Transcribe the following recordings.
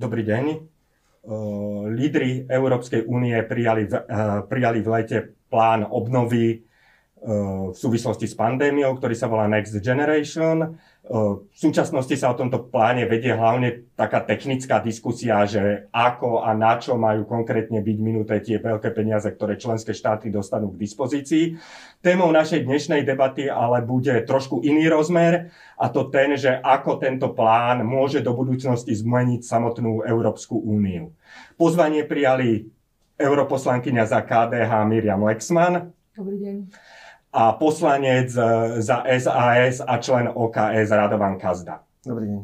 Dobrý deň. Lídry Európskej únie prijali v, prijali v lete plán obnovy v súvislosti s pandémiou, ktorý sa volá Next Generation. V súčasnosti sa o tomto pláne vedie hlavne taká technická diskusia, že ako a na čo majú konkrétne byť minuté tie veľké peniaze, ktoré členské štáty dostanú k dispozícii. Témou našej dnešnej debaty ale bude trošku iný rozmer a to ten, že ako tento plán môže do budúcnosti zmeniť samotnú Európsku úniu. Pozvanie prijali europoslankyňa za KDH Miriam Lexman. Dobrý deň a poslanec e, za SAS a člen OKS Radovan Kazda. Dobrý deň.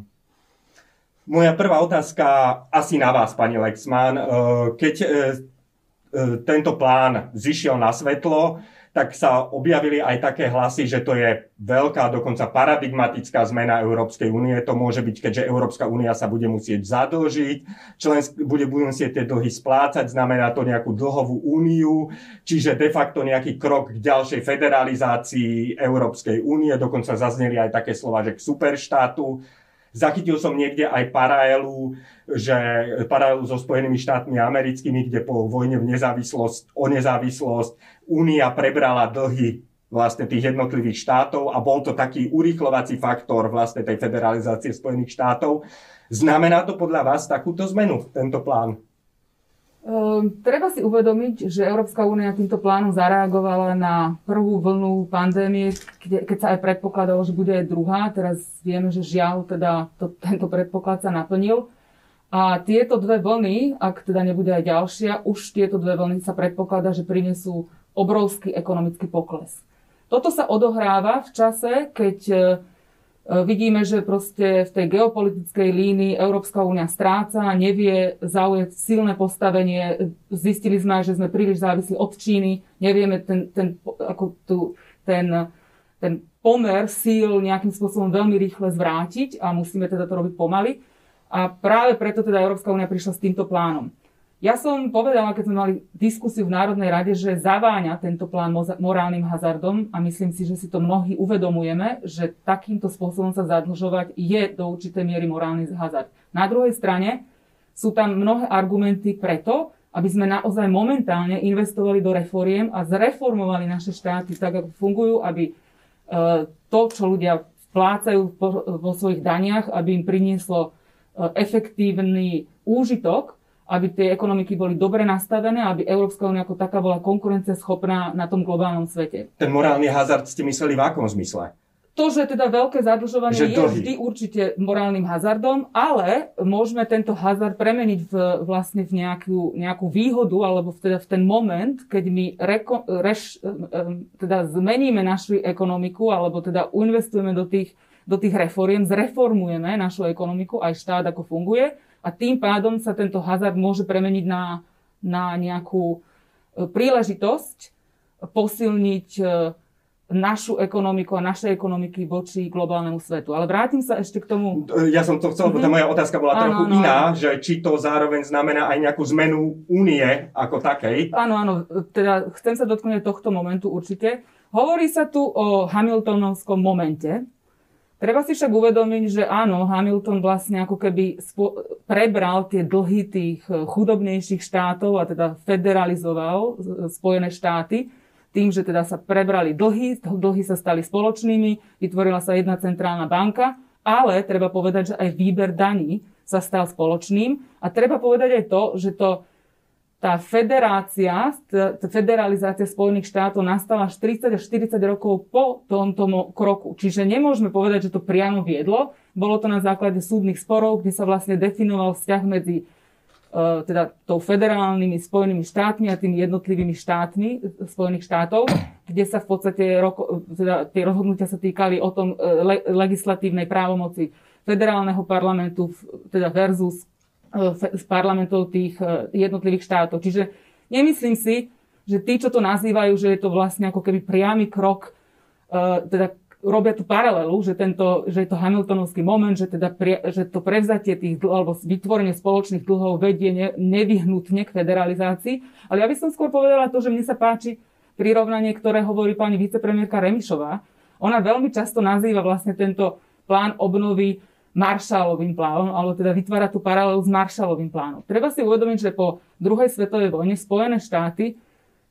Moja prvá otázka asi na vás, pani Lexman. E, keď e, tento plán zišiel na svetlo, tak sa objavili aj také hlasy, že to je veľká, dokonca paradigmatická zmena Európskej únie. To môže byť, keďže Európska únia sa bude musieť zadlžiť, člensk- bude, bude musieť tie dlhy splácať, znamená to nejakú dlhovú úniu, čiže de facto nejaký krok k ďalšej federalizácii Európskej únie. Dokonca zazneli aj také slova, že k superštátu. Zachytil som niekde aj paralelu, že paralelu so Spojenými štátmi americkými, kde po vojne v nezávislosť, o nezávislosť Únia prebrala dlhy vlastne tých jednotlivých štátov a bol to taký urýchlovací faktor vlastne tej federalizácie Spojených štátov. Znamená to podľa vás takúto zmenu, tento plán? Uh, treba si uvedomiť, že Európska únia týmto plánom zareagovala na prvú vlnu pandémie, keď, keď sa aj predpokladalo, že bude aj druhá. Teraz vieme, že žiaľ, teda to, tento predpoklad sa naplnil. A tieto dve vlny, ak teda nebude aj ďalšia, už tieto dve vlny sa predpokladá, že prinesú obrovský ekonomický pokles. Toto sa odohráva v čase, keď vidíme, že proste v tej geopolitickej línii Európska únia stráca, nevie zaujať silné postavenie. Zistili sme, že sme príliš závislí od Číny, nevieme ten, ten, ako tu, ten, ten pomer síl nejakým spôsobom veľmi rýchle zvrátiť a musíme teda to robiť pomaly. A práve preto teda Európska únia prišla s týmto plánom. Ja som povedala, keď sme mali diskusiu v Národnej rade, že zaváňa tento plán morálnym hazardom a myslím si, že si to mnohí uvedomujeme, že takýmto spôsobom sa zadlžovať je do určitej miery morálny hazard. Na druhej strane sú tam mnohé argumenty preto, aby sme naozaj momentálne investovali do reforiem a zreformovali naše štáty tak, ako fungujú, aby e, to, čo ľudia vplácajú vo svojich daniach, aby im prinieslo e, efektívny úžitok aby tie ekonomiky boli dobre nastavené, aby Európska únia ako taká bola konkurenceschopná na tom globálnom svete. Ten morálny hazard ste mysleli v akom zmysle? To, že teda veľké zadlžovanie že je vždy určite morálnym hazardom, ale môžeme tento hazard premeniť v, vlastne v nejakú, nejakú výhodu, alebo v, teda v ten moment, keď my reko, reš, teda zmeníme našu ekonomiku, alebo teda investujeme do tých, do tých reforiem, zreformujeme našu ekonomiku, aj štát, ako funguje, a tým pádom sa tento hazard môže premeniť na, na nejakú e, príležitosť posilniť e, našu ekonomiku a naše ekonomiky voči globálnemu svetu. Ale vrátim sa ešte k tomu... Ja som to chcel, mm-hmm. tá moja otázka bola áno, trochu áno, iná, áno. že či to zároveň znamená aj nejakú zmenu únie ako takej. Áno, áno, teda chcem sa dotknúť tohto momentu určite. Hovorí sa tu o Hamiltonovskom momente, Treba si však uvedomiť, že áno, Hamilton vlastne ako keby spo- prebral tie dlhy tých eh, chudobnejších štátov a teda federalizoval Spojené štáty tým, že teda sa prebrali dlhy, dlhy sa stali spoločnými, vytvorila sa jedna centrálna banka, ale treba povedať, že aj výber daní sa stal spoločným a treba povedať aj to, že to tá federácia, federalizácia Spojených štátov nastala až 30 až 40 rokov po tomto kroku. Čiže nemôžeme povedať, že to priamo viedlo. Bolo to na základe súdnych sporov, kde sa vlastne definoval vzťah medzi uh, teda tou federálnymi Spojenými štátmi a tými jednotlivými štátmi Spojených štátov, kde sa v podstate roko, teda tie rozhodnutia sa týkali o tom uh, le, legislatívnej právomoci federálneho parlamentu teda versus z parlamentov tých e, jednotlivých štátov. Čiže nemyslím si, že tí, čo to nazývajú, že je to vlastne ako keby priamy krok, e, teda robia tú paralelu, že, tento, že je to Hamiltonovský moment, že, teda pre, že to prevzatie tých dlhov, alebo vytvorenie spoločných dlhov vedie ne, nevyhnutne k federalizácii. Ale ja by som skôr povedala to, že mne sa páči prirovnanie, ktoré hovorí pani vicepremiérka Remišová. Ona veľmi často nazýva vlastne tento plán obnovy Marshallovým plánom, alebo teda vytvára tú paralelu s Marshallovým plánom. Treba si uvedomiť, že po druhej svetovej vojne Spojené štáty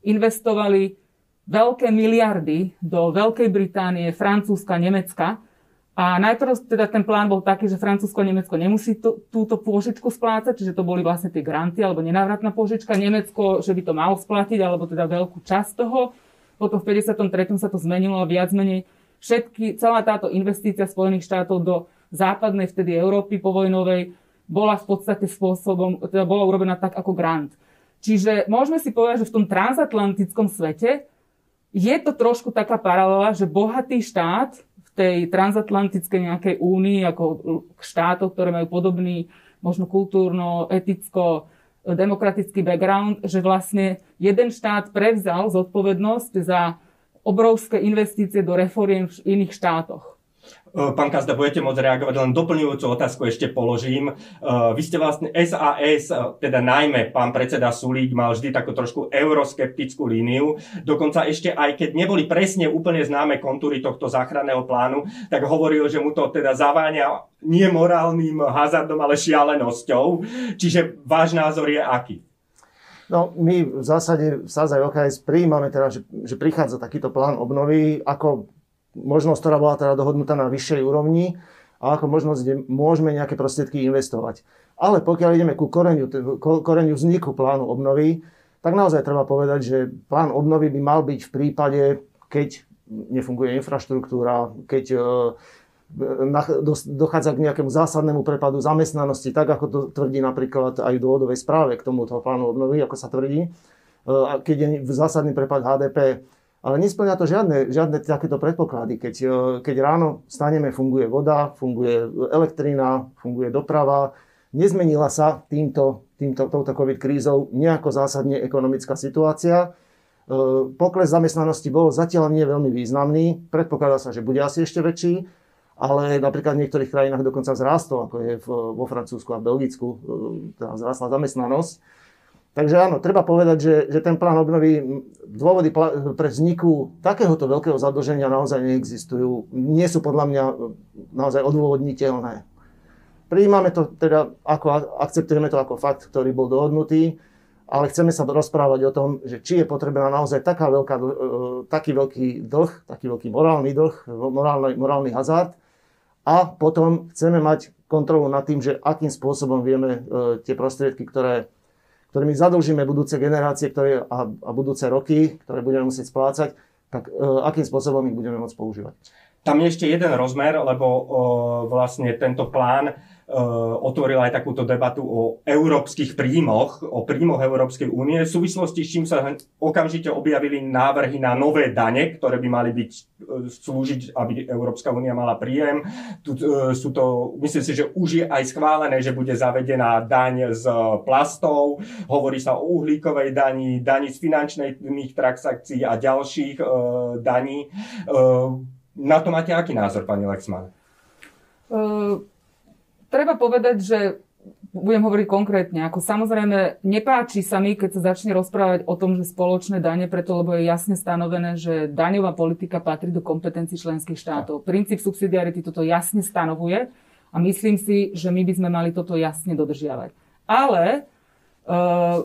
investovali veľké miliardy do Veľkej Británie, Francúzska, Nemecka. A najprv teda ten plán bol taký, že Francúzsko a Nemecko nemusí to, túto pôžičku splácať, čiže to boli vlastne tie granty alebo nenávratná pôžička. Nemecko, že by to malo splatiť, alebo teda veľkú časť toho. Potom v 53. sa to zmenilo a viac menej všetky, celá táto investícia Spojených štátov do západnej vtedy Európy povojnovej bola v podstate spôsobom, teda bola urobená tak ako grant. Čiže môžeme si povedať, že v tom transatlantickom svete je to trošku taká paralela, že bohatý štát v tej transatlantickej nejakej únii, ako štátov, ktoré majú podobný možno kultúrno, eticko, demokratický background, že vlastne jeden štát prevzal zodpovednosť za obrovské investície do reforiem v iných štátoch. E, pán Kazda, budete môcť reagovať, len doplňujúcu otázku ešte položím. E, vy ste vlastne SAS, e, teda najmä pán predseda Sulík mal vždy takú trošku euroskeptickú líniu. Dokonca ešte aj keď neboli presne úplne známe kontúry tohto záchranného plánu, tak hovoril, že mu to teda zaváňa nie morálnym hazardom, ale šialenosťou. Čiže váš názor je aký? No, my v zásade v SAZA OKS prijímame teda, že, že prichádza takýto plán obnovy ako možnosť, ktorá bola teda dohodnutá na vyššej úrovni a ako možnosť, kde môžeme nejaké prostriedky investovať. Ale pokiaľ ideme ku koreniu, koreniu vzniku plánu obnovy, tak naozaj treba povedať, že plán obnovy by mal byť v prípade, keď nefunguje infraštruktúra, keď e, dochádza k nejakému zásadnému prepadu zamestnanosti, tak ako to tvrdí napríklad aj v dôvodovej správe k tomuto plánu obnovy, ako sa tvrdí. E, keď je zásadný prepad HDP, ale nesplňa to žiadne, žiadne takéto predpoklady. Keď, e, keď ráno staneme, funguje voda, funguje elektrina, funguje doprava. Nezmenila sa týmto, týmto, touto COVID krízou nejako zásadne ekonomická situácia. E, pokles zamestnanosti bol zatiaľ nie veľmi významný. Predpokladá sa, že bude asi ešte väčší, ale napríklad v niektorých krajinách dokonca vzrástol, ako je vo Francúzsku a v Belgicku, e, teda vzrastla zamestnanosť. Takže áno, treba povedať, že, že ten plán obnovy, dôvody pre vzniku takéhoto veľkého zadlženia naozaj neexistujú. Nie sú podľa mňa naozaj odôvodniteľné. Prijímame to teda, ako, akceptujeme to ako fakt, ktorý bol dohodnutý, ale chceme sa rozprávať o tom, že či je potrebná naozaj taká veľká, e, taký veľký dlh, taký veľký morálny dlh, morálny, morálny hazard a potom chceme mať kontrolu nad tým, že akým spôsobom vieme e, tie prostriedky, ktoré ktorými zadlžíme budúce generácie ktoré, a, a budúce roky, ktoré budeme musieť splácať, tak e, akým spôsobom ich budeme môcť používať. Tam je ešte jeden rozmer, lebo o, vlastne tento plán otvoril aj takúto debatu o európskych príjmoch, o príjmoch Európskej únie, v súvislosti s čím sa okamžite objavili návrhy na nové dane, ktoré by mali byť, eh, slúžiť, aby Európska únia mala príjem. Tu, eh, sú to, myslím si, že už je aj schválené, že bude zavedená daň z plastov, hovorí sa o uhlíkovej dani, dani z finančných transakcií a ďalších daní. Na to máte aký názor, pani Lexman? Uh treba povedať, že budem hovoriť konkrétne. Ako samozrejme, nepáči sa mi, keď sa začne rozprávať o tom, že spoločné dane, preto lebo je jasne stanovené, že daňová politika patrí do kompetencií členských štátov. Princíp subsidiarity toto jasne stanovuje a myslím si, že my by sme mali toto jasne dodržiavať. Ale e,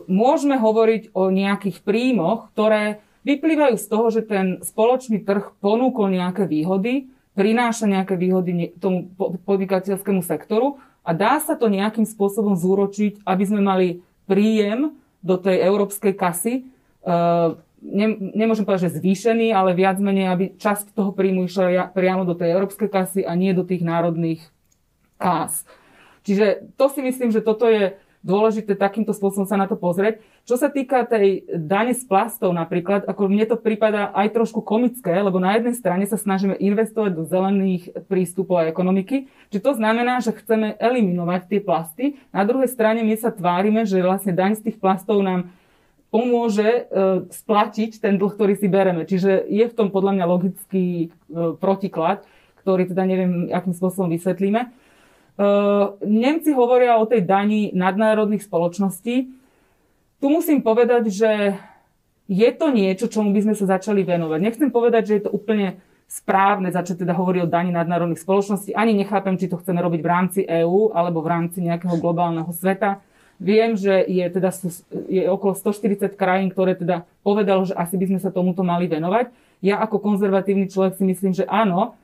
môžeme hovoriť o nejakých príjmoch, ktoré vyplývajú z toho, že ten spoločný trh ponúkol nejaké výhody, prináša nejaké výhody tomu podnikateľskému sektoru a dá sa to nejakým spôsobom zúročiť, aby sme mali príjem do tej európskej kasy, ne, nemôžem povedať, že zvýšený, ale viac menej, aby časť toho príjmu išla priamo do tej európskej kasy a nie do tých národných kás. Čiže to si myslím, že toto je dôležité takýmto spôsobom sa na to pozrieť. Čo sa týka tej dane z plastov napríklad, ako mne to prípada aj trošku komické, lebo na jednej strane sa snažíme investovať do zelených prístupov a ekonomiky, čiže to znamená, že chceme eliminovať tie plasty. Na druhej strane my sa tvárime, že vlastne daň z tých plastov nám pomôže e, splatiť ten dlh, ktorý si bereme. Čiže je v tom podľa mňa logický e, protiklad, ktorý teda neviem, akým spôsobom vysvetlíme. Nemci hovoria o tej dani nadnárodných spoločností. Tu musím povedať, že je to niečo, čomu by sme sa začali venovať. Nechcem povedať, že je to úplne správne začať teda hovoriť o daní nadnárodných spoločností. Ani nechápem, či to chceme robiť v rámci EÚ alebo v rámci nejakého globálneho sveta. Viem, že je, teda, je okolo 140 krajín, ktoré teda povedalo, že asi by sme sa tomuto mali venovať. Ja ako konzervatívny človek si myslím, že áno,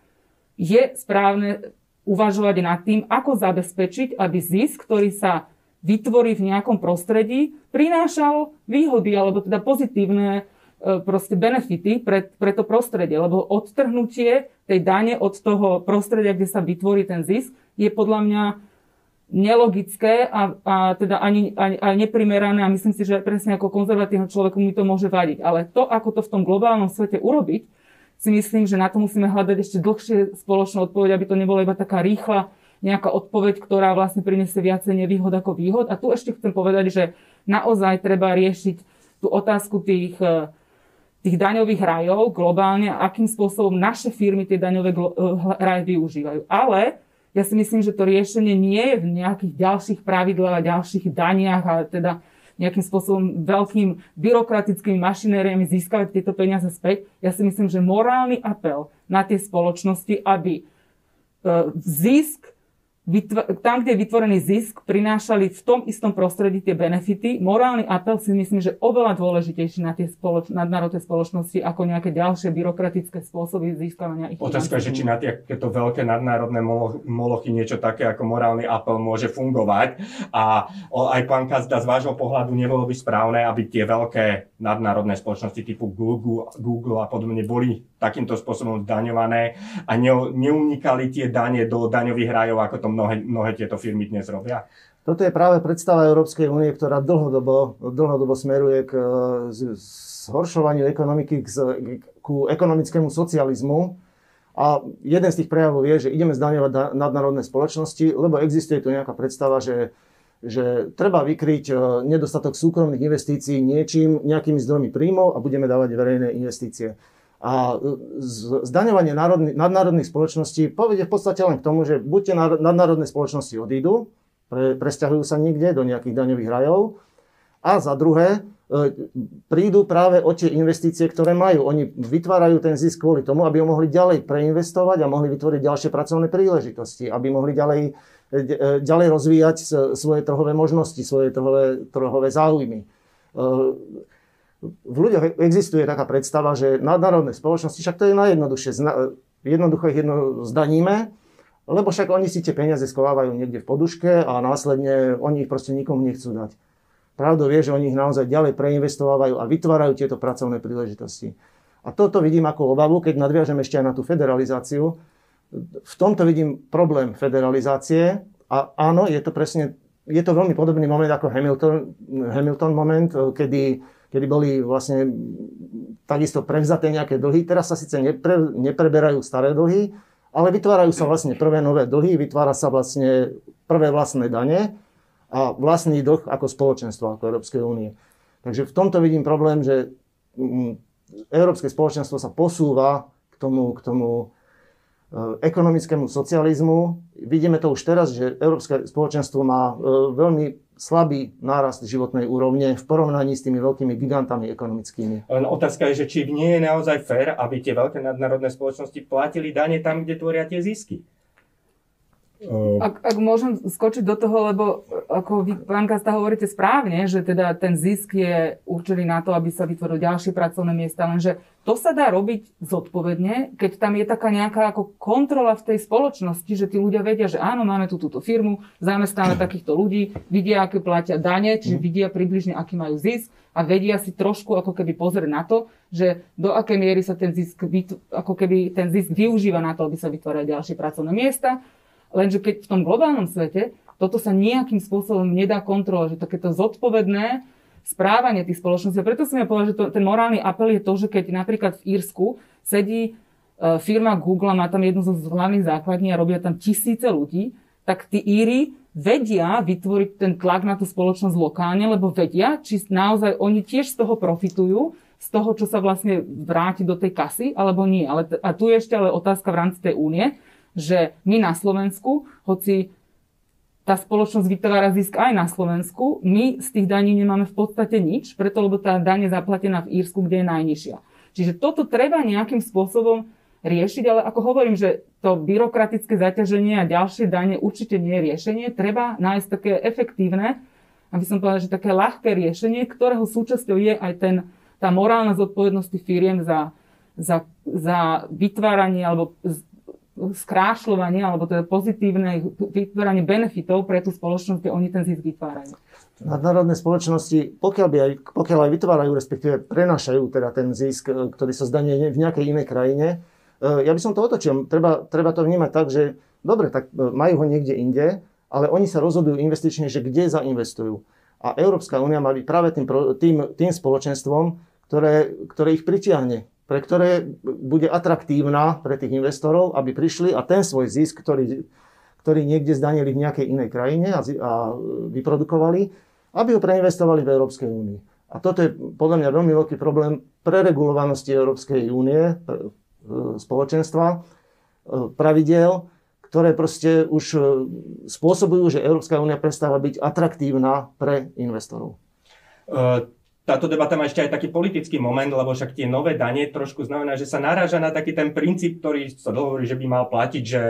je správne uvažovať nad tým, ako zabezpečiť, aby zisk, ktorý sa vytvorí v nejakom prostredí, prinášal výhody alebo teda pozitívne E, proste benefity pre, pre to prostredie, lebo odtrhnutie tej dane od toho prostredia, kde sa vytvorí ten zisk, je podľa mňa nelogické a, a teda ani, ani, ani neprimerané a myslím si, že presne ako konzervatívne človeku mi to môže vadiť. Ale to, ako to v tom globálnom svete urobiť, si myslím, že na to musíme hľadať ešte dlhšie spoločnú odpoveď, aby to nebola iba taká rýchla nejaká odpoveď, ktorá vlastne priniesie viacej nevýhod ako výhod. A tu ešte chcem povedať, že naozaj treba riešiť tú otázku tých tých daňových rajov globálne a akým spôsobom naše firmy tie daňové eh, raje využívajú. Ale ja si myslím, že to riešenie nie je v nejakých ďalších pravidlách a ďalších daniach a teda nejakým spôsobom veľkým byrokratickými mašinériami získavať tieto peniaze späť. Ja si myslím, že morálny apel na tie spoločnosti, aby eh, zisk tam, kde je vytvorený zisk, prinášali v tom istom prostredí tie benefity. Morálny apel si myslím, že oveľa dôležitejší na tie spoloč- nadnárodné spoločnosti ako nejaké ďalšie byrokratické spôsoby získavania ich. Otázka je, že či na tieto veľké nadnárodné molochy niečo také ako morálny apel môže fungovať. A aj pán Kazda, z vášho pohľadu nebolo by správne, aby tie veľké nadnárodné spoločnosti typu Google, Google a podobne boli takýmto spôsobom zdaňované a ne, neunikali tie dane do daňových rajov, ako to mnohé, mnohé tieto firmy dnes robia? Toto je práve predstava Európskej únie, ktorá dlhodobo, dlhodobo smeruje k zhoršovaniu ekonomiky, k, ku ekonomickému socializmu. A jeden z tých prejavov je, že ideme zdaňovať nadnárodné spoločnosti, lebo existuje tu nejaká predstava, že, že treba vykryť e, nedostatok súkromných investícií niečím, nejakými zdrojmi príjmov a budeme dávať verejné investície. A zdaňovanie národný, nadnárodných spoločností povedie v podstate len k tomu, že buď tie nadnárodné spoločnosti odídu, pre, presťahujú sa niekde do nejakých daňových rajov, a za druhé, e, prídu práve o tie investície, ktoré majú. Oni vytvárajú ten zisk kvôli tomu, aby ho mohli ďalej preinvestovať a mohli vytvoriť ďalšie pracovné príležitosti, aby mohli ďalej, e, e, ďalej rozvíjať svoje trhové možnosti, svoje trhové, trhové záujmy v ľuďoch existuje taká predstava, že nadnárodné spoločnosti, však to je najjednoduchšie, jednoducho ich jedno zdaníme, lebo však oni si tie peniaze schovávajú niekde v poduške a následne oni ich proste nikomu nechcú dať. Pravdou je, že oni ich naozaj ďalej preinvestovávajú a vytvárajú tieto pracovné príležitosti. A toto vidím ako obavu, keď nadviažem ešte aj na tú federalizáciu. V tomto vidím problém federalizácie a áno, je to presne, je to veľmi podobný moment ako Hamilton, Hamilton moment, kedy kedy boli vlastne takisto prevzaté nejaké dlhy. Teraz sa síce nepre, nepreberajú staré dlhy, ale vytvárajú sa vlastne prvé nové dlhy, vytvára sa vlastne prvé vlastné dane a vlastný dlh ako spoločenstvo, ako Európskej únie. Takže v tomto vidím problém, že mm, Európske spoločenstvo sa posúva k tomu, k tomu e, ekonomickému socializmu. Vidíme to už teraz, že Európske spoločenstvo má e, veľmi slabý nárast životnej úrovne v porovnaní s tými veľkými gigantami ekonomickými. Len otázka je, že či nie je naozaj fér, aby tie veľké nadnárodné spoločnosti platili dane tam, kde tvoria tie zisky. Ak, ak môžem skočiť do toho, lebo ako vy, pán Kasta, hovoríte správne, že teda ten zisk je určený na to, aby sa vytvorili ďalšie pracovné miesta, lenže to sa dá robiť zodpovedne, keď tam je taká nejaká ako kontrola v tej spoločnosti, že tí ľudia vedia, že áno, máme tu túto firmu, zamestnáme takýchto ľudí, vidia, aké platia dane, čiže mhm. vidia približne, aký majú zisk a vedia si trošku ako keby pozrieť na to, že do akej miery sa ten zisk, ako keby ten zisk využíva na to, aby sa vytvorili ďalšie pracovné miesta Lenže keď v tom globálnom svete toto sa nejakým spôsobom nedá kontrolovať, že takéto zodpovedné správanie tých spoločností. Preto som ja povedal, že to, ten morálny apel je to, že keď napríklad v Írsku sedí e, firma Google a má tam jednu z hlavných základní a robia tam tisíce ľudí, tak tí Íry vedia vytvoriť ten tlak na tú spoločnosť lokálne, lebo vedia, či naozaj oni tiež z toho profitujú, z toho, čo sa vlastne vráti do tej kasy, alebo nie. Ale, a tu je ešte ale otázka v rámci tej únie, že my na Slovensku, hoci tá spoločnosť vytvára zisk aj na Slovensku, my z tých daní nemáme v podstate nič, preto lebo tá daň je zaplatená v Írsku, kde je najnižšia. Čiže toto treba nejakým spôsobom riešiť, ale ako hovorím, že to byrokratické zaťaženie a ďalšie dane určite nie je riešenie. Treba nájsť také efektívne, aby som povedala, že také ľahké riešenie, ktorého súčasťou je aj ten, tá morálna zodpovednosť firiem za, za, za vytváranie alebo skrášľovanie alebo teda pozitívne vytváranie benefitov pre tú spoločnosť, kde oni ten zisk vytvárajú. Nadnárodné spoločnosti, pokiaľ, by aj, pokiaľ aj vytvárajú, respektíve prenašajú teda ten zisk, e, ktorý sa zdanie v nejakej inej krajine, e, ja by som to otočil. Treba, treba to vnímať tak, že dobre, tak e, majú ho niekde inde, ale oni sa rozhodujú investične, že kde zainvestujú. A Európska únia má byť práve tým, tým, tým spoločenstvom, ktoré, ktoré ich pritiahne pre ktoré bude atraktívna pre tých investorov, aby prišli a ten svoj zisk, ktorý, ktorý niekde zdanili v nejakej inej krajine a, a vyprodukovali, aby ho preinvestovali v Európskej únii. A toto je podľa mňa veľmi veľký problém preregulovanosti Európskej únie, spoločenstva, e, pravidel, ktoré proste už e, spôsobujú, že Európska únia prestáva byť atraktívna pre investorov. Uh táto debata má ešte aj taký politický moment, lebo však tie nové dane trošku znamená, že sa naráža na taký ten princíp, ktorý sa hovorí, že by mal platiť, že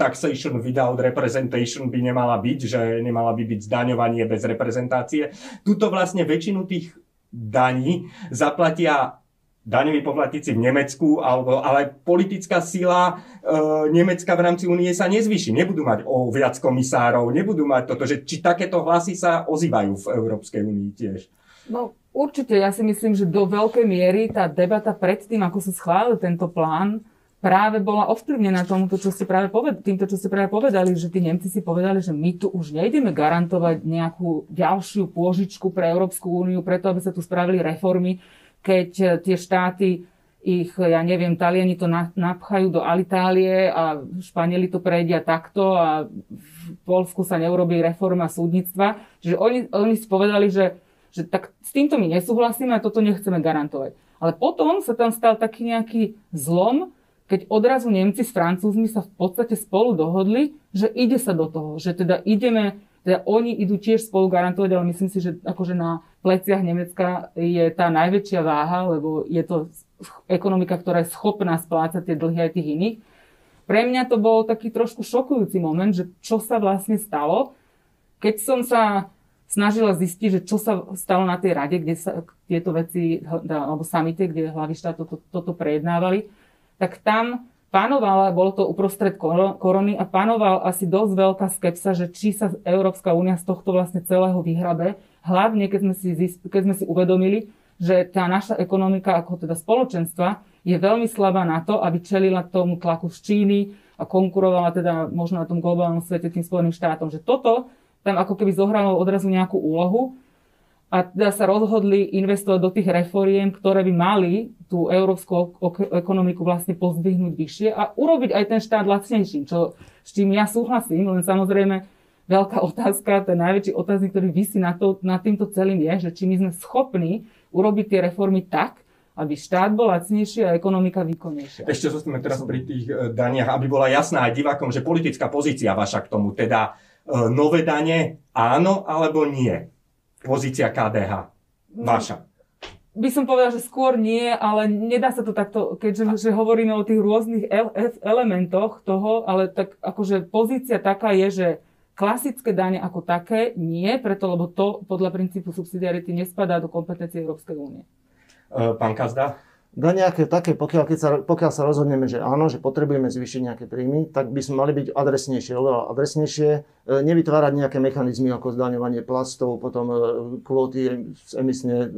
taxation without representation by nemala byť, že nemala by byť zdaňovanie bez reprezentácie. Tuto vlastne väčšinu tých daní zaplatia daňoví poplatníci v Nemecku, alebo, ale politická sila e, Nemecka v rámci únie sa nezvyši. Nebudú mať o viac komisárov, nebudú mať toto, že či takéto hlasy sa ozývajú v Európskej únii tiež. No určite, ja si myslím, že do veľkej miery tá debata pred tým, ako sa schválil tento plán, práve bola ovplyvnená tomuto, čo ste práve povedali, týmto, čo ste práve povedali, že tí Nemci si povedali, že my tu už nejdeme garantovať nejakú ďalšiu pôžičku pre Európsku úniu, preto aby sa tu spravili reformy, keď eh, tie štáty ich, ja neviem, Taliani to napchajú do Alitálie a Španieli to prejedia takto a v Polsku sa neurobí reforma súdnictva. Čiže oni, oni si povedali, že že tak s týmto my nesúhlasíme a toto nechceme garantovať. Ale potom sa tam stal taký nejaký zlom, keď odrazu Nemci s Francúzmi sa v podstate spolu dohodli, že ide sa do toho, že teda ideme, teda oni idú tiež spolu garantovať, ale myslím si, že akože na pleciach Nemecka je tá najväčšia váha, lebo je to ekonomika, ktorá je schopná splácať tie dlhy aj tých iných. Pre mňa to bol taký trošku šokujúci moment, že čo sa vlastne stalo. Keď som sa snažila zistiť, že čo sa stalo na tej rade, kde sa tieto veci, alebo samite, kde hlavy štát toto, toto prejednávali, tak tam panovala, bolo to uprostred korony a panoval asi dosť veľká skepsa, že či sa Európska únia z tohto vlastne celého vyhrabe. Hlavne, keď sme si, keď sme si uvedomili, že tá naša ekonomika ako teda spoločenstva je veľmi slabá na to, aby čelila tomu tlaku z Číny a konkurovala teda možno na tom globálnom svete tým Spojeným štátom. Že toto tam ako keby zohralo odrazu nejakú úlohu a teda sa rozhodli investovať do tých reforiem, ktoré by mali tú európsku ekonomiku vlastne pozdvihnúť vyššie a urobiť aj ten štát lacnejším, čo, s čím ja súhlasím, len samozrejme veľká otázka, ten najväčší otáznik, ktorý vysí nad, to, nad týmto celým je, že či my sme schopní urobiť tie reformy tak, aby štát bol lacnejší a ekonomika výkonnejšia. Ešte zostaneme teraz pri tých eh, daniach, aby bola jasná aj divákom, že politická pozícia vaša k tomu, teda nové dane áno alebo nie? Pozícia KDH. Vaša. By som povedal, že skôr nie, ale nedá sa to takto, keďže že hovoríme o tých rôznych elementoch toho, ale tak akože pozícia taká je, že klasické dane ako také nie, preto lebo to podľa princípu subsidiarity nespadá do kompetencie Európskej únie. E, pán Kazda? Na nejaké také, pokiaľ, keď sa, pokiaľ sa rozhodneme, že áno, že potrebujeme zvýšiť nejaké príjmy, tak by sme mali byť adresnejšie, oveľa adresnejšie, e, nevytvárať nejaké mechanizmy ako zdaňovanie plastov, potom e, kvóty emisne e,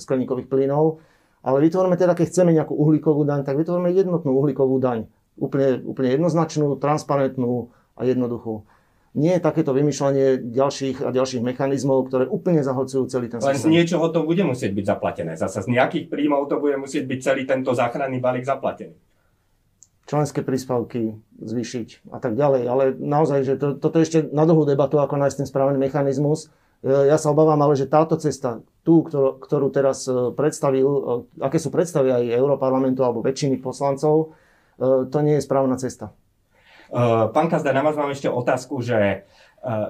skleníkových plynov, ale vytvoríme teda, keď chceme nejakú uhlíkovú daň, tak vytvoríme jednotnú uhlíkovú daň. Úplne, úplne jednoznačnú, transparentnú a jednoduchú nie je takéto vymýšľanie ďalších a ďalších mechanizmov, ktoré úplne zahlcujú celý ten systém. Len z niečoho to bude musieť byť zaplatené. Zasa z nejakých príjmov to bude musieť byť celý tento záchranný balík zaplatený. Členské príspevky zvýšiť a tak ďalej. Ale naozaj, že to, toto je ešte na dlhú debatu, ako nájsť ten správny mechanizmus. E, ja sa obávam, ale že táto cesta, tú, ktorú, ktorú teraz e, predstavil, e, aké sú predstavy aj Európarlamentu alebo väčšiny poslancov, to nie je správna cesta. Eh, pán Kazda, na vás mám ešte otázku, že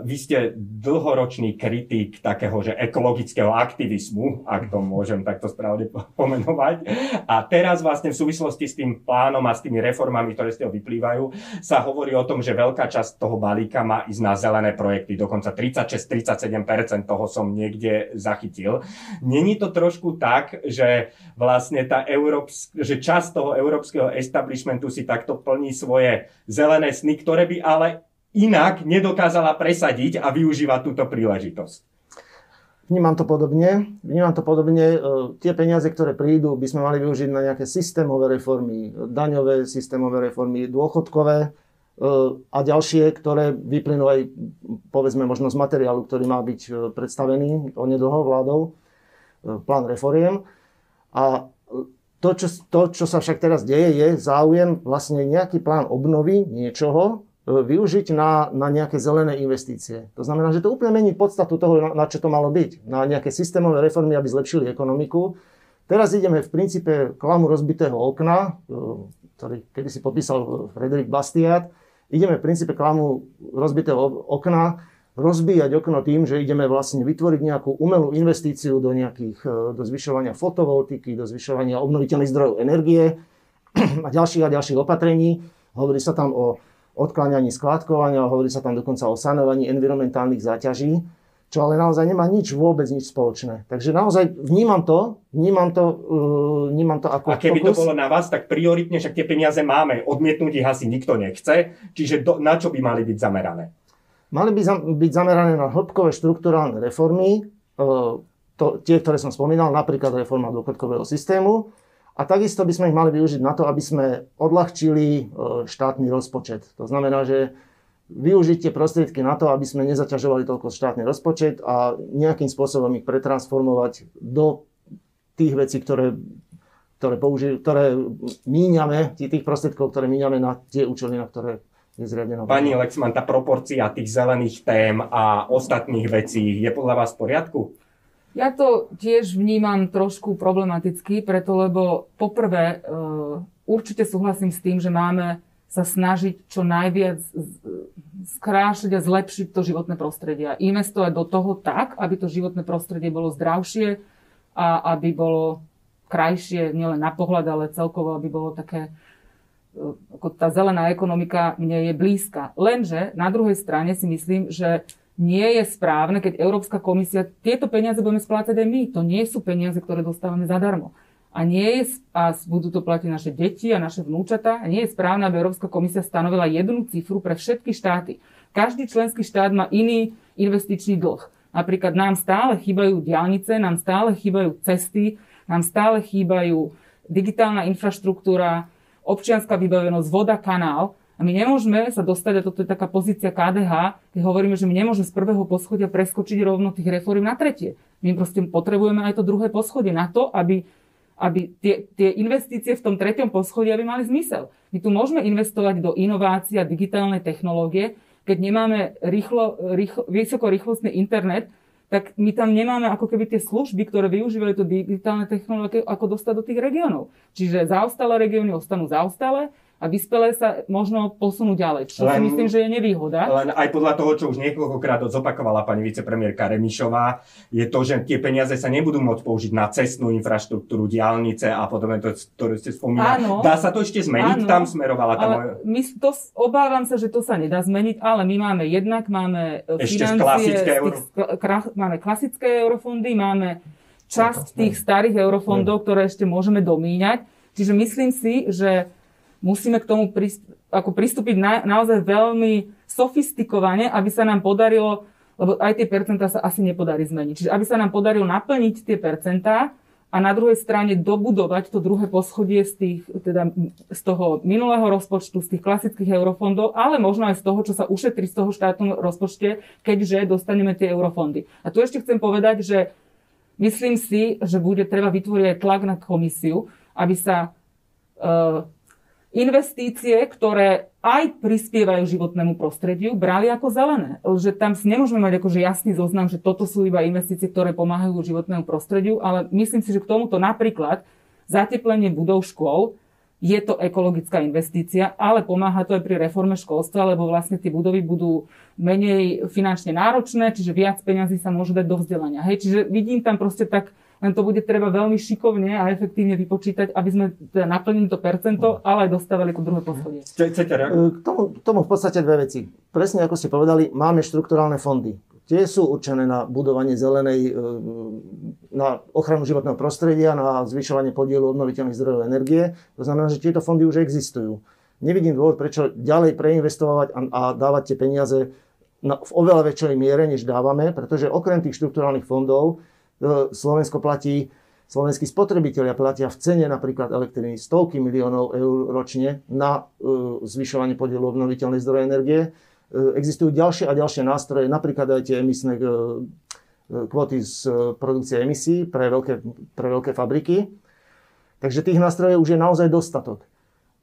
vy ste dlhoročný kritik takého, že ekologického aktivizmu, ak to môžem takto správne pomenovať. A teraz vlastne v súvislosti s tým plánom a s tými reformami, ktoré z toho vyplývajú, sa hovorí o tom, že veľká časť toho balíka má ísť na zelené projekty. Dokonca 36-37% toho som niekde zachytil. Není to trošku tak, že vlastne tá Európs- že časť toho európskeho establishmentu si takto plní svoje zelené sny, ktoré by ale inak nedokázala presadiť a využívať túto príležitosť. Vnímam to podobne. Vnímam to podobne. E, tie peniaze, ktoré prídu, by sme mali využiť na nejaké systémové reformy, daňové systémové reformy, dôchodkové e, a ďalšie, ktoré vyplynú aj, povedzme, možno z materiálu, ktorý má byť e, predstavený onedlho vládou, plán reforiem. A to čo, to, čo sa však teraz deje, je záujem vlastne nejaký plán obnovy niečoho, využiť na, na nejaké zelené investície. To znamená, že to úplne mení podstatu toho, na čo to malo byť. Na nejaké systémové reformy, aby zlepšili ekonomiku. Teraz ideme v princípe klamu rozbitého okna, e, ktorý kedy si popísal Frederik Bastiat. Ideme v princípe klamu rozbitého okna rozbíjať okno tým, že ideme vlastne vytvoriť nejakú umelú investíciu do nejakých, e, do zvyšovania fotovoltiky, do zvyšovania obnoviteľných zdrojov energie a ďalších a ďalších opatrení. Hovorí sa tam o odkláňaní skladkovania, hovorí sa tam dokonca o sanovaní environmentálnych záťaží, čo ale naozaj nemá nič, vôbec nič spoločné. Takže naozaj vnímam to, vnímam to, uh, vnímam to ako A keby fokus. to bolo na vás, tak prioritne, však tie peniaze máme, odmietnúť ich asi nikto nechce, čiže do, na čo by mali byť zamerané? Mali by byť zamerané na hĺbkové štruktúrálne reformy, uh, to, tie, ktoré som spomínal, napríklad reforma dôchodkového systému, a takisto by sme ich mali využiť na to, aby sme odľahčili e, štátny rozpočet. To znamená, že využiť tie prostriedky na to, aby sme nezaťažovali toľko štátny rozpočet a nejakým spôsobom ich pretransformovať do tých vecí, ktoré, ktoré, použi- ktoré míňame, tých prostriedkov, ktoré míňame na tie účely, na ktoré je zriadená. Pani Lexman, tá proporcia tých zelených tém a ostatných vecí je podľa vás v poriadku? Ja to tiež vnímam trošku problematicky, preto lebo poprvé e, určite súhlasím s tým, že máme sa snažiť čo najviac skrášiť a zlepšiť to životné prostredie. A investovať do toho tak, aby to životné prostredie bolo zdravšie a aby bolo krajšie nielen na pohľad, ale celkovo, aby bolo také e, ako tá zelená ekonomika mne je blízka. Lenže na druhej strane si myslím, že nie je správne, keď Európska komisia, tieto peniaze budeme splácať aj my. To nie sú peniaze, ktoré dostávame zadarmo. A, nie je, a budú to platiť naše deti a naše vnúčata. A nie je správne, aby Európska komisia stanovila jednu cifru pre všetky štáty. Každý členský štát má iný investičný dlh. Napríklad nám stále chýbajú diálnice, nám stále chýbajú cesty, nám stále chýbajú digitálna infraštruktúra, občianská vybavenosť, voda, kanál. A my nemôžeme sa dostať, a toto je taká pozícia KDH, keď hovoríme, že my nemôžeme z prvého poschodia preskočiť rovno tých reform na tretie. My proste potrebujeme aj to druhé poschodie na to, aby, aby tie, tie investície v tom treťom poschodí aby mali zmysel. My tu môžeme investovať do inovácií a digitálnej technológie, keď nemáme rýchlo, rýchlo, vysokorýchlostný internet, tak my tam nemáme ako keby tie služby, ktoré využívajú to digitálne technológie, ako dostať do tých regiónov. Čiže zaostalé regióny ostanú zaostalé a vyspelé sa možno posunú ďalej, čo len, si myslím, že je nevýhoda. Len aj podľa toho, čo už niekoľkokrát zopakovala pani vicepremiérka Remišová, je to, že tie peniaze sa nebudú môcť použiť na cestnú infraštruktúru, diálnice a podobne, to, ktoré ste spomínali. Dá sa to ešte zmeniť? Áno, Tam smerovala tá moja... My to, obávam sa, že to sa nedá zmeniť, ale my máme jednak, máme e, ešte financie, klasické euro... tých, máme klasické eurofondy, máme časť tých starých eurofondov, ktoré ešte môžeme domíňať. Čiže myslím si, že musíme k tomu ako pristúpiť na, naozaj veľmi sofistikovane, aby sa nám podarilo, lebo aj tie percentá sa asi nepodarí zmeniť. Čiže aby sa nám podarilo naplniť tie percentá a na druhej strane dobudovať to druhé poschodie z, tých, teda z toho minulého rozpočtu, z tých klasických eurofondov, ale možno aj z toho, čo sa ušetrí z toho štátnom rozpočte, keďže dostaneme tie eurofondy. A tu ešte chcem povedať, že myslím si, že bude treba vytvoriť aj tlak na komisiu, aby sa uh, investície, ktoré aj prispievajú životnému prostrediu, brali ako zelené. Že tam si nemôžeme mať akože jasný zoznam, že toto sú iba investície, ktoré pomáhajú životnému prostrediu, ale myslím si, že k tomuto napríklad zateplenie budov škôl je to ekologická investícia, ale pomáha to aj pri reforme školstva, lebo vlastne tie budovy budú menej finančne náročné, čiže viac peňazí sa môže dať do vzdelania. Hej, čiže vidím tam proste tak len to bude treba veľmi šikovne a efektívne vypočítať, aby sme teda naplnili to percento, ale aj dostávali to druhé poschodie. K tomu, tomu v podstate dve veci. Presne ako ste povedali, máme štrukturálne fondy. Tie sú určené na budovanie zelenej, e, na ochranu životného prostredia, na zvyšovanie podielu obnoviteľných zdrojov energie. To znamená, že tieto fondy už existujú. Nevidím dôvod, prečo ďalej preinvestovať a, a dávať tie peniaze na, v oveľa väčšej miere, než dávame, pretože okrem tých štrukturálnych fondov Slovensko platí, slovenskí spotrebitelia platia v cene napríklad elektriny stovky miliónov eur ročne na e, zvyšovanie podielu obnoviteľnej zdroje energie. E, existujú ďalšie a ďalšie nástroje, napríklad aj tie emisné kvóty z produkcie emisí pre veľké, pre veľké fabriky. Takže tých nástrojov už je naozaj dostatok.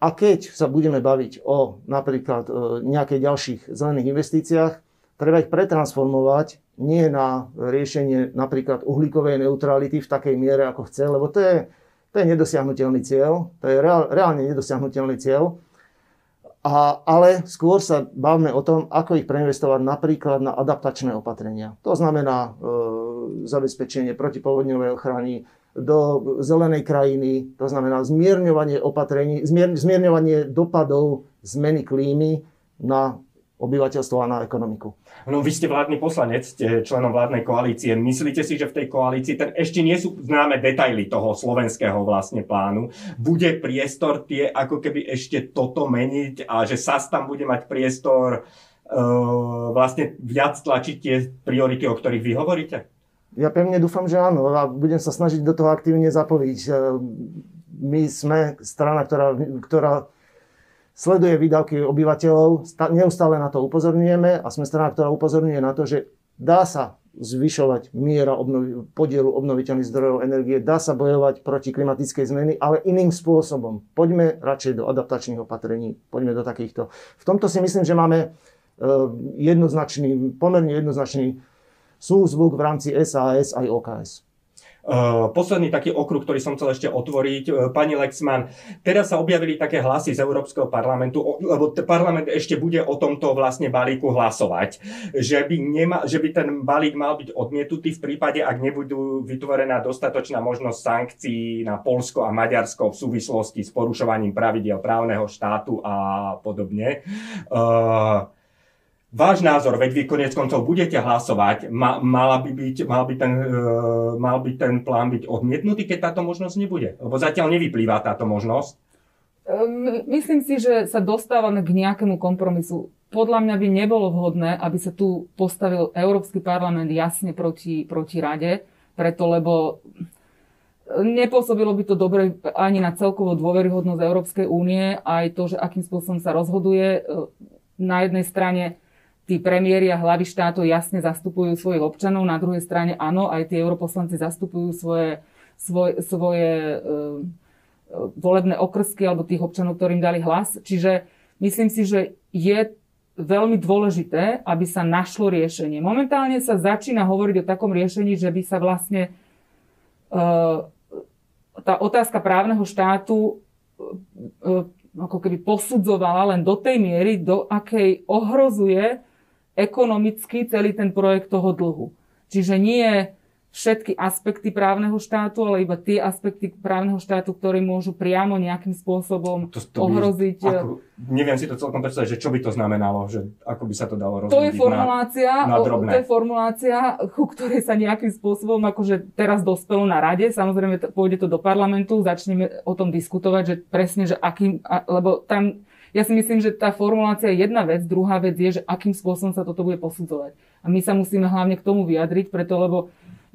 A keď sa budeme baviť o napríklad nejakých ďalších zelených investíciách, treba ich pretransformovať nie na riešenie napríklad uhlíkovej neutrality v takej miere, ako chce, lebo to je, to je nedosiahnutelný cieľ, to je reál, reálne nedosiahnutelný cieľ. A, ale skôr sa bavme o tom, ako ich preinvestovať napríklad na adaptačné opatrenia. To znamená e, zabezpečenie protipovodňovej ochrany do zelenej krajiny, to znamená zmierňovanie opatrení, zmier, zmierňovanie dopadov zmeny klímy na obyvateľstvo a na ekonomiku. No vy ste vládny poslanec, ste členom vládnej koalície. Myslíte si, že v tej koalícii, ten ešte nie sú známe detaily toho slovenského vlastne plánu, bude priestor tie ako keby ešte toto meniť a že SAS tam bude mať priestor uh, vlastne viac tlačiť tie priority, o ktorých vy hovoríte? Ja pevne dúfam, že áno a budem sa snažiť do toho aktívne zapojiť. My sme strana, ktorá, ktorá sleduje výdavky obyvateľov, neustále na to upozorňujeme a sme strana, ktorá upozorňuje na to, že dá sa zvyšovať miera obnovi, podielu obnoviteľných zdrojov energie, dá sa bojovať proti klimatickej zmeny, ale iným spôsobom. Poďme radšej do adaptačných opatrení, poďme do takýchto. V tomto si myslím, že máme e, jednoznačný, pomerne jednoznačný súzvuk v rámci SAS aj OKS. Uh, posledný taký okruh, ktorý som chcel ešte otvoriť. Uh, pani Lexman, teraz sa objavili také hlasy z Európskeho parlamentu, lebo parlament ešte bude o tomto vlastne balíku hlasovať, že by, nema, že by ten balík mal byť odmietnutý v prípade, ak nebudú vytvorená dostatočná možnosť sankcií na Polsko a Maďarsko v súvislosti s porušovaním pravidiel právneho štátu a podobne. Uh, váš názor, veď vy konec koncov budete hlasovať, ma, mala by byť, mal, by ten, e, mal by ten plán byť odmietnutý, keď táto možnosť nebude? Lebo zatiaľ nevyplýva táto možnosť. Ehm, myslím si, že sa dostávame k nejakému kompromisu. Podľa mňa by nebolo vhodné, aby sa tu postavil Európsky parlament jasne proti, proti rade, preto lebo nepôsobilo by to dobre ani na celkovú dôveryhodnosť Európskej únie, aj to, že akým spôsobom sa rozhoduje. Na jednej strane tí premiéry a hlavy štátov jasne zastupujú svojich občanov, na druhej strane áno, aj tí europoslanci zastupujú svoje, svoj, svoje uh, volebné okrsky alebo tých občanov, ktorým dali hlas. Čiže myslím si, že je veľmi dôležité, aby sa našlo riešenie. Momentálne sa začína hovoriť o takom riešení, že by sa vlastne uh, tá otázka právneho štátu uh, ako keby posudzovala len do tej miery, do akej ohrozuje ekonomicky celý ten projekt toho dlhu. Čiže nie všetky aspekty právneho štátu, ale iba tie aspekty právneho štátu, ktoré môžu priamo nejakým spôsobom to, to ohroziť. By, ako, neviem si to celkom predstaviť, že čo by to znamenalo, že ako by sa to dalo rozhodnúť To je formulácia, na, na to je formulácia, ku ktorej sa nejakým spôsobom akože teraz dospelo na rade. Samozrejme, pôjde to do parlamentu, začneme o tom diskutovať, že presne, že akým, lebo tam ja si myslím, že tá formulácia je jedna vec, druhá vec je, že akým spôsobom sa toto bude posudzovať. A my sa musíme hlavne k tomu vyjadriť, preto lebo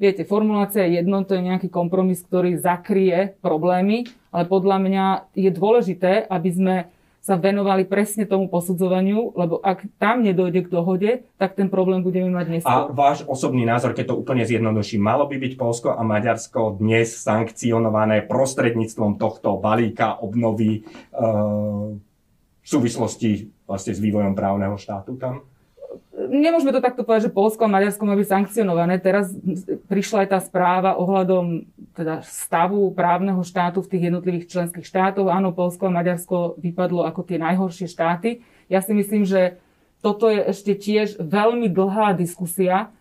viete, formulácia je jedno, to je nejaký kompromis, ktorý zakrie problémy, ale podľa mňa je dôležité, aby sme sa venovali presne tomu posudzovaniu, lebo ak tam nedojde k dohode, tak ten problém budeme mať neskôr. A váš osobný názor, keď to úplne zjednoduší, malo by byť Polsko a Maďarsko dnes sankcionované prostredníctvom tohto balíka obnovy e, v súvislosti vlastne s vývojom právneho štátu tam? Nemôžeme to takto povedať, že Polsko a Maďarsko majú byť sankcionované. Teraz prišla aj tá správa ohľadom teda stavu právneho štátu v tých jednotlivých členských štátoch. Áno, Polsko a Maďarsko vypadlo ako tie najhoršie štáty. Ja si myslím, že toto je ešte tiež veľmi dlhá diskusia,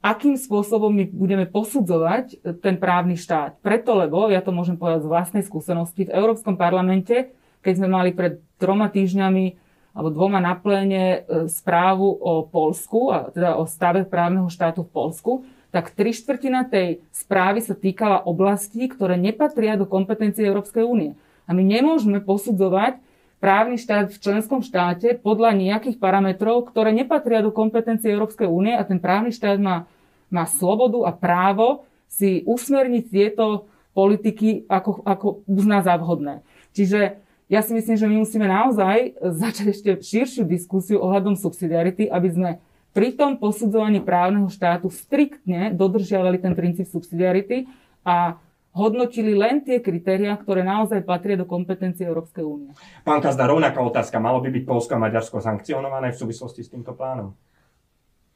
akým spôsobom my budeme posudzovať ten právny štát. Preto, lebo, ja to môžem povedať z vlastnej skúsenosti, v Európskom parlamente, keď sme mali pred troma týždňami alebo dvoma na pléne e, správu o Polsku, a teda o stave právneho štátu v Polsku, tak tri štvrtina tej správy sa týkala oblastí, ktoré nepatria do kompetencie Európskej únie. A my nemôžeme posudzovať právny štát v členskom štáte podľa nejakých parametrov, ktoré nepatria do kompetencie Európskej únie a ten právny štát má, má slobodu a právo si usmerniť tieto politiky, ako, ako uzná za vhodné. Čiže ja si myslím, že my musíme naozaj začať ešte širšiu diskusiu ohľadom subsidiarity, aby sme pri tom posudzovaní právneho štátu striktne dodržiavali ten princíp subsidiarity a hodnotili len tie kritériá, ktoré naozaj patria do kompetencie Európskej únie. Pán Kazda, rovnaká otázka. Malo by byť Polsko a Maďarsko sankcionované v súvislosti s týmto plánom?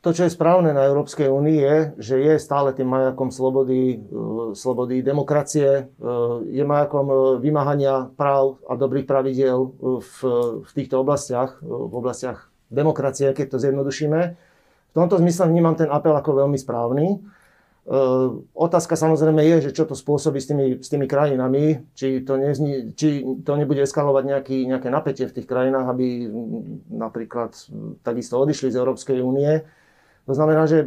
To, čo je správne na Európskej únii, je, že je stále tým majakom slobody, e, slobody demokracie, e, je majakom e, vymáhania práv a dobrých pravidiel v, v týchto oblastiach, v oblastiach demokracie, keď to zjednodušíme. V tomto zmysle vnímam ten apel ako veľmi správny. Otázka samozrejme je, že čo to spôsobí s tými, s tými krajinami, či to, nezni, či to nebude eskalovať nejaký, nejaké napätie v tých krajinách, aby napríklad takisto odišli z Európskej únie. To znamená, že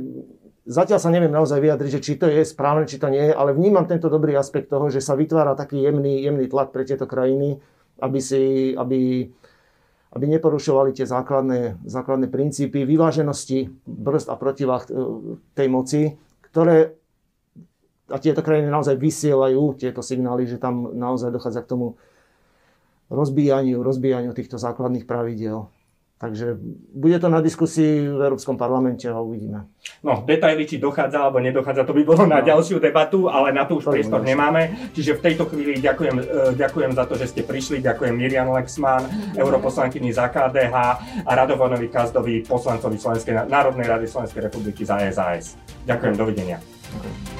zatiaľ sa neviem naozaj vyjadriť, že či to je správne, či to nie je, ale vnímam tento dobrý aspekt toho, že sa vytvára taký jemný, jemný tlak pre tieto krajiny, aby, si, aby aby neporušovali tie základné, základné princípy vyváženosti brzd a protivách e, tej moci, ktoré a tieto krajiny naozaj vysielajú tieto signály, že tam naozaj dochádza k tomu rozbíjaniu, rozbíjaniu týchto základných pravidel. Takže bude to na diskusii v Európskom parlamente a uvidíme. No, detaily, či dochádza alebo nedochádza, to by bolo na no. ďalšiu debatu, ale na to už to priestor nemáme. Čiže v tejto chvíli ďakujem, e, ďakujem za to, že ste prišli. Ďakujem Miriam Lexman, europoslankyni za KDH a Radovanovi Kazdovi, poslancovi Slovenskej, Národnej rady Slovenskej republiky za SAS. Ďakujem, dovidenia. Okay.